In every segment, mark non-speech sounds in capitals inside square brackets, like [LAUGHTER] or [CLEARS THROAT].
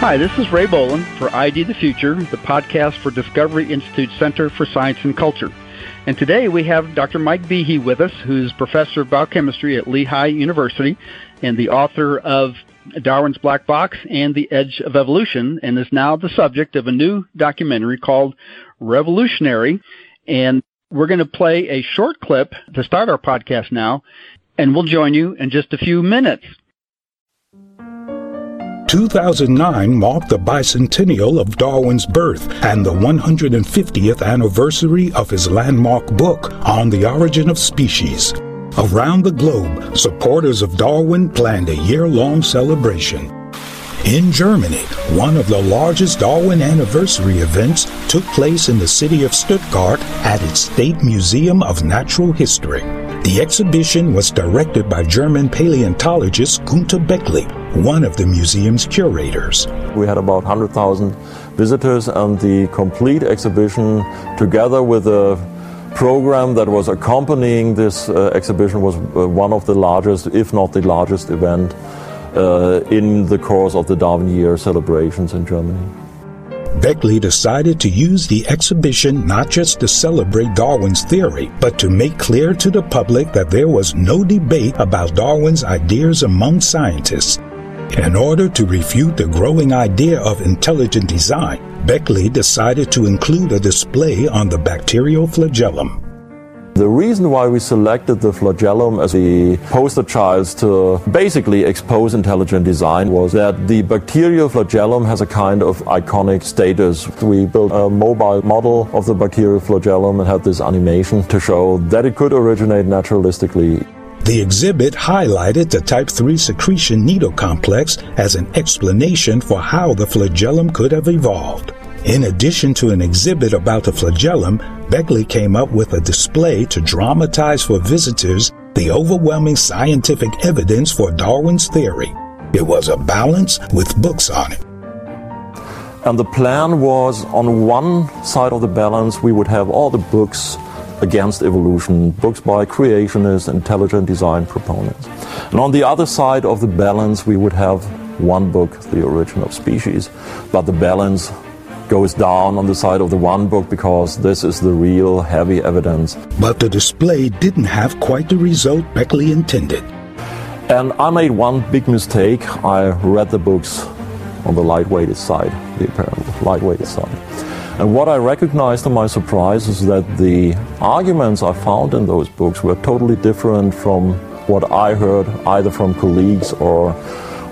Hi, this is Ray Bohlin for ID the Future, the podcast for Discovery Institute Center for Science and Culture. And today we have Dr. Mike Behe with us, who's professor of biochemistry at Lehigh University and the author of Darwin's Black Box and The Edge of Evolution, and is now the subject of a new documentary called Revolutionary. And we're going to play a short clip to start our podcast now, and we'll join you in just a few minutes. 2009 marked the bicentennial of Darwin's birth and the 150th anniversary of his landmark book on the origin of species. Around the globe, supporters of Darwin planned a year-long celebration. In Germany, one of the largest Darwin anniversary events took place in the city of Stuttgart at its State Museum of Natural History. The exhibition was directed by German paleontologist Günter Bechly, one of the museum's curators. We had about 100,000 visitors, and the complete exhibition, together with a program that was accompanying this uh, exhibition, was uh, one of the largest, if not the largest, event uh, in the course of the Darwin Year celebrations in Germany. Bechly decided to use the exhibition not just to celebrate Darwin's theory, but to make clear to the public that there was no debate about Darwin's ideas among scientists. In order to refute the growing idea of intelligent design, Bechly decided to include a display on the bacterial flagellum. The reason why we selected the flagellum as the poster child to basically expose intelligent design was that the bacterial flagellum has a kind of iconic status. We built a mobile model of the bacterial flagellum and had this animation to show that it could originate naturalistically. The exhibit highlighted the type 3 secretion needle complex as an explanation for how the flagellum could have evolved. In addition to an exhibit about the flagellum, Bechly came up with a display to dramatize for visitors the overwhelming scientific evidence for Darwin's theory. It was a balance with books on it. And the plan was on one side of the balance, we would have all the books against evolution, books by creationists, intelligent design proponents. And on the other side of the balance, we would have one book, The Origin of Species, but the balance goes down on the side of the one book because this is the real heavy evidence. But the display didn't have quite the result Bechly intended. And I made one big mistake. I read the books on the lightweighted side, the apparently lightweighted side. And what I recognized to my surprise is that the arguments I found in those books were totally different from what I heard either from colleagues or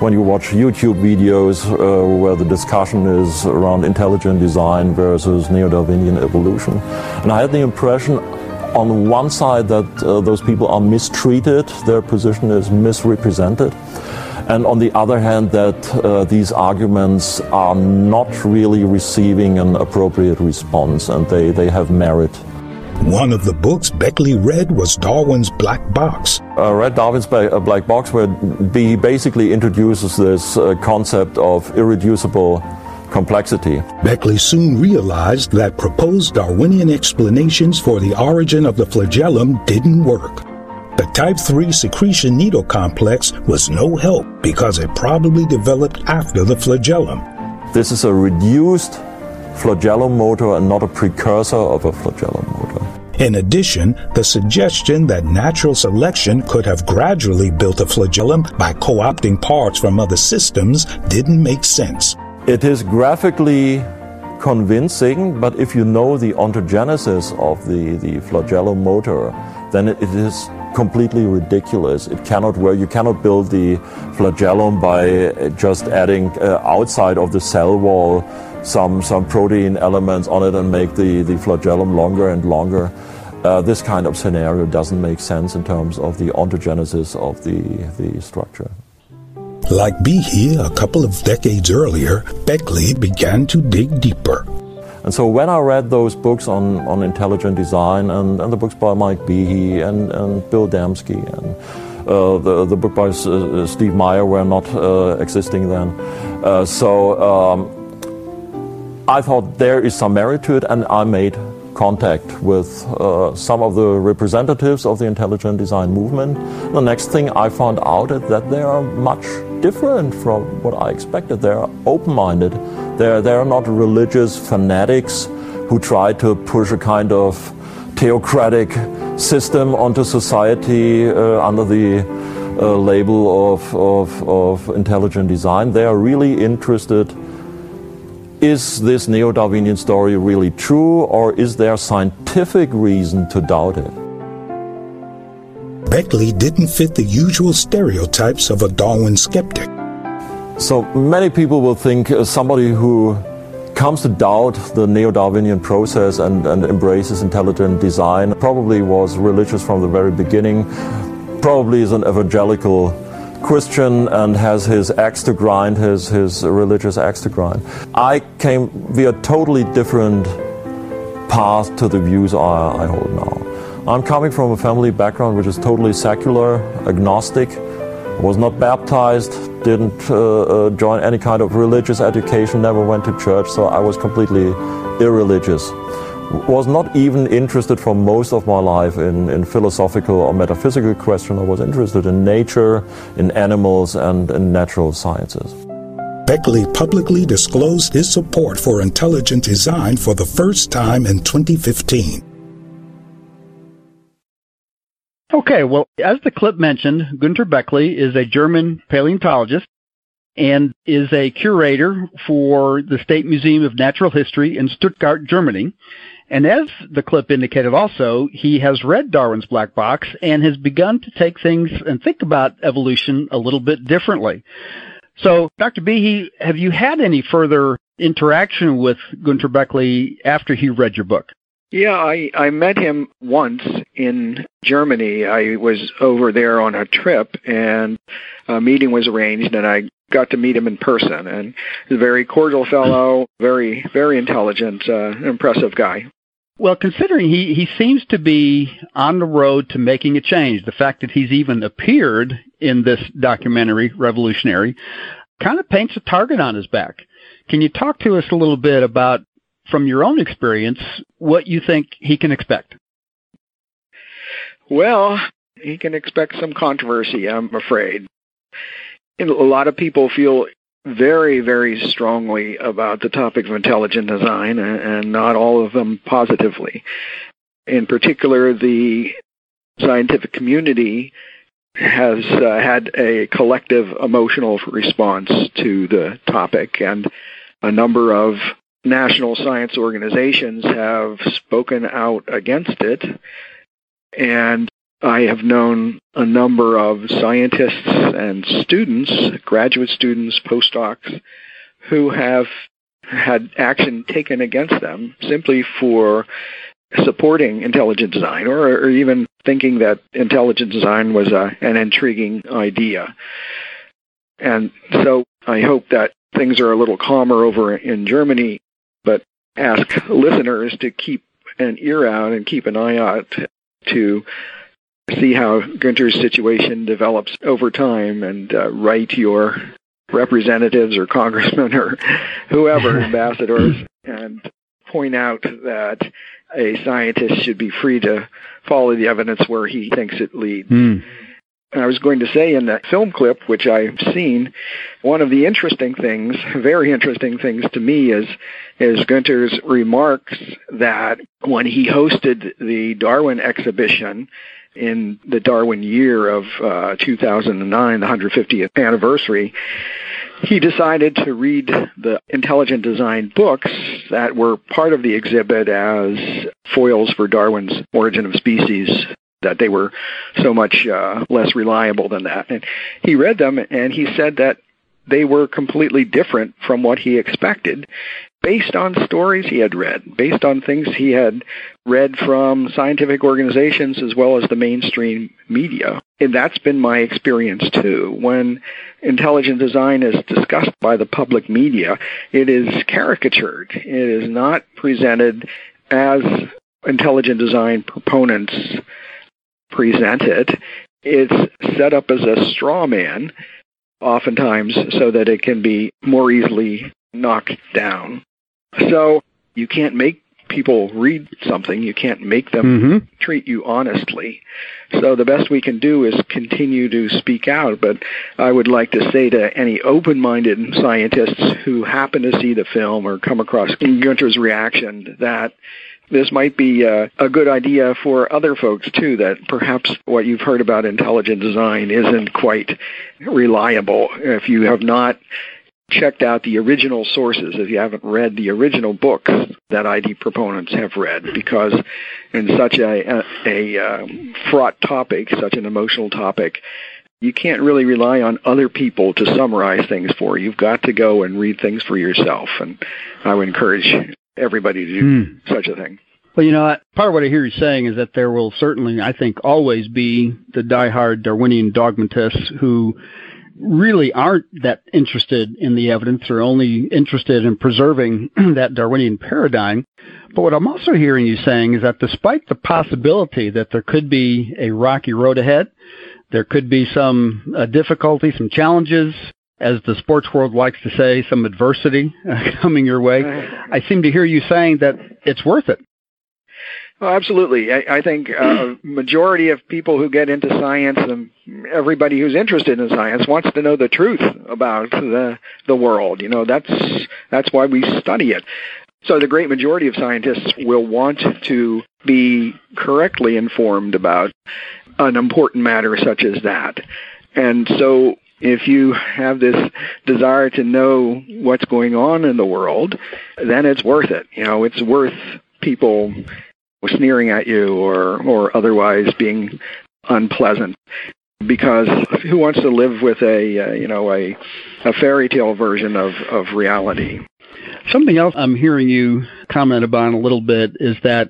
when you watch YouTube videos uh, where the discussion is around intelligent design versus neo-Darwinian evolution. And I had the impression on one side that uh, those people are mistreated, their position is misrepresented, and on the other hand that uh, these arguments are not really receiving an appropriate response and they, they have merit. One of the books Bechly read was Darwin's Black Box. I read Darwin's uh, Black Box, where he basically introduces this uh, concept of irreducible complexity. Bechly soon realized that proposed Darwinian explanations for the origin of the flagellum didn't work. The type 3 secretion needle complex was no help because it probably developed after the flagellum. This is a reduced flagellum motor and not a precursor of a flagellum motor. In addition, the suggestion that natural selection could have gradually built a flagellum by co opting parts from other systems didn't make sense. It is graphically convincing, but if you know the ontogenesis of the, the flagellum motor, then it is completely ridiculous. It cannot work. You cannot build the flagellum by just adding uh, outside of the cell wall some, some protein elements on it and make the, the flagellum longer and longer. Uh, this kind of scenario doesn't make sense in terms of the ontogenesis of the, the structure. Like Behe a couple of decades earlier, Bechly began to dig deeper. And so when I read those books on, on intelligent design and, and the books by Mike Behe and, and Bill Dembski and uh, the, the book by uh, Steve Meyer were not uh, existing then. Uh, so um, I thought there is some merit to it, and I made contact with uh, some of the representatives of the intelligent design movement. The next thing I found out is that they are much different from what I expected. They are open-minded. They're, they're not religious fanatics who try to push a kind of theocratic system onto society uh, under the uh, label of, of, of intelligent design. They are really interested is this neo Darwinian story really true, or is there scientific reason to doubt it? Bechly didn't fit the usual stereotypes of a Darwin skeptic. So many people will think uh, somebody who comes to doubt the neo Darwinian process and, and embraces intelligent design probably was religious from the very beginning, probably is an evangelical Christian and has his axe to grind, his, his religious axe to grind. I came via totally different path to the views I, I hold now. I'm coming from a family background which is totally secular, agnostic, was not baptized, didn't uh, uh, join any kind of religious education, never went to church, so I was completely irreligious was not even interested for most of my life in, in philosophical or metaphysical questions. I was interested in nature, in animals, and in natural sciences. Bechly publicly disclosed his support for intelligent design for the first time in 2015. Okay, well, as the clip mentioned, Gunter Bechly is a German paleontologist and is a curator for the State Museum of Natural History in Stuttgart, Germany. And as the clip indicated also, he has read Darwin's Black Box and has begun to take things and think about evolution a little bit differently. So, Dr. Behe, have you had any further interaction with Gunter Bechly after he read your book? Yeah, I, I met him once in Germany. I was over there on a trip and a meeting was arranged and I got to meet him in person and he's a very cordial fellow, very, very intelligent, uh, impressive guy. Well, considering he, he seems to be on the road to making a change, the fact that he's even appeared in this documentary, Revolutionary, kind of paints a target on his back. Can you talk to us a little bit about, from your own experience, what you think he can expect? Well, he can expect some controversy, I'm afraid. A lot of people feel very, very strongly about the topic of intelligent design, and not all of them positively. In particular, the scientific community has uh, had a collective emotional response to the topic, and a number of national science organizations have spoken out against it. And I have known a number of scientists and students, graduate students, postdocs, who have had action taken against them simply for supporting intelligent design or, or even thinking that intelligent design was a, an intriguing idea. And so I hope that things are a little calmer over in Germany, but ask listeners to keep an ear out and keep an eye out to see how Gunter's situation develops over time and uh, write your representatives or congressmen or whoever, [LAUGHS] ambassadors, and point out that a scientist should be free to follow the evidence where he thinks it leads. Mm. I was going to say in that film clip, which I've seen, one of the interesting things, very interesting things to me is, is Gunter's remarks that when he hosted the Darwin exhibition in the Darwin year of uh, 2009, the 150th anniversary, he decided to read the intelligent design books that were part of the exhibit as foils for Darwin's Origin of Species that they were so much uh, less reliable than that. And he read them and he said that they were completely different from what he expected based on stories he had read, based on things he had read from scientific organizations as well as the mainstream media. And that's been my experience too. When intelligent design is discussed by the public media, it is caricatured. It is not presented as intelligent design proponents present it. It's set up as a straw man, oftentimes, so that it can be more easily knocked down. So you can't make people read something. You can't make them Mm-hmm. treat you honestly. So the best we can do is continue to speak out. But I would like to say to any open-minded scientists who happen to see the film or come across Gunter's reaction that this might be a, a good idea for other folks too, that perhaps what you've heard about intelligent design isn't quite reliable. If you have not checked out the original sources, if you haven't read the original books that ID proponents have read, because in such a, a, a um, fraught topic, such an emotional topic, you can't really rely on other people to summarize things for you. You've got to go and read things for yourself, and I would encourage everybody to do Mm. such a thing. Well, you know, part of what I hear you saying is that there will certainly, I think, always be the diehard Darwinian dogmatists who really aren't that interested in the evidence or only interested in preserving [CLEARS THROAT] that Darwinian paradigm. But what I'm also hearing you saying is that despite the possibility that there could be a rocky road ahead, there could be some uh, difficulty, some challenges, as the sports world likes to say, some adversity uh, [LAUGHS] coming your way. I seem to hear you saying that it's worth it. Oh, absolutely. I, I think uh, majority of people who get into science and everybody who's interested in science wants to know the truth about the the world. You know, that's that's why we study it. So the great majority of scientists will want to be correctly informed about an important matter such as that. And so if you have this desire to know what's going on in the world, then it's worth it. You know, it's worth people sneering at you or or otherwise being unpleasant. Because who wants to live with a uh, you know a a fairy tale version of of reality? Something else I'm hearing you comment about a little bit is that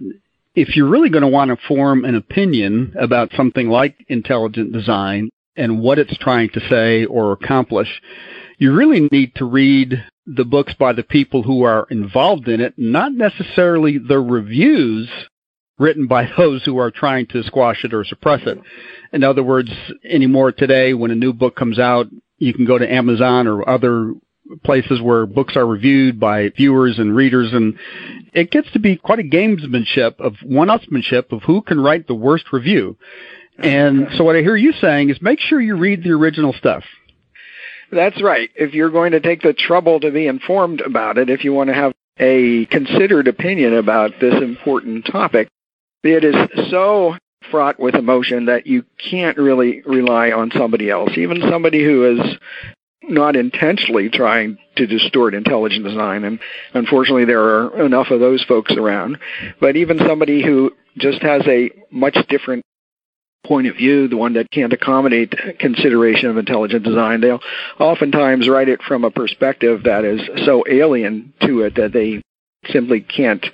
if you're really going to want to form an opinion about something like intelligent design and what it's trying to say or accomplish, you really need to read the books by the people who are involved in it, not necessarily the reviews written by those who are trying to squash it or suppress it. In other words, anymore today, when a new book comes out, you can go to Amazon or other places where books are reviewed by viewers and readers and it gets to be quite a gamesmanship of one-upsmanship of who can write the worst review. And so what I hear you saying is make sure you read the original stuff. that's right if you're going to take the trouble to be informed about it if you want to have a considered opinion about this important topic it is so fraught with emotion that you can't really rely on somebody else. Even somebody who is not intentionally trying to distort intelligent design and unfortunately there are enough of those folks around. But even somebody who just has a much different point of view the one that can't accommodate consideration of intelligent design they'll oftentimes write it from a perspective that is so alien to it that they simply can't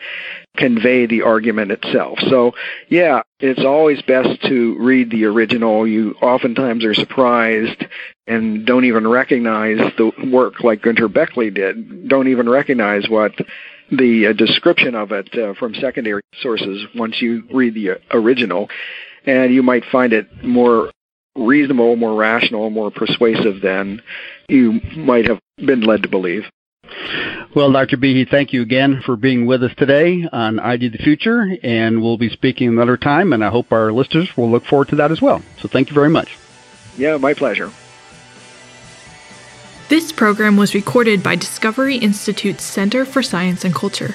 convey the argument itself. So, yeah, it's always best to read the original. You oftentimes are surprised and don't even recognize the work like Gunter Bechly did, don't even recognize what the uh, description of it uh, from secondary sources once you read the uh, original. And you might find it more reasonable, more rational, more persuasive than you might have been led to believe. Well, Dr. Behe, thank you again for being with us today on ID the Future, and we'll be speaking another time, and I hope our listeners will look forward to that as well. So thank you very much. Yeah, my pleasure. This program was recorded by Discovery Institute's Center for Science and Culture.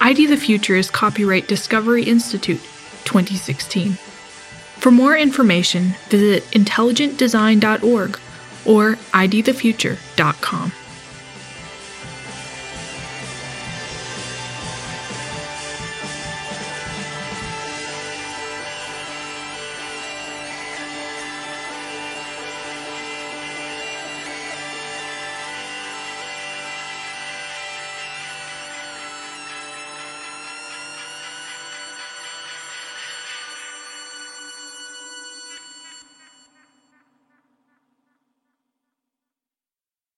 ID the Future is copyright Discovery Institute 2016. For more information, visit intelligentdesign.org or idthefuture.com.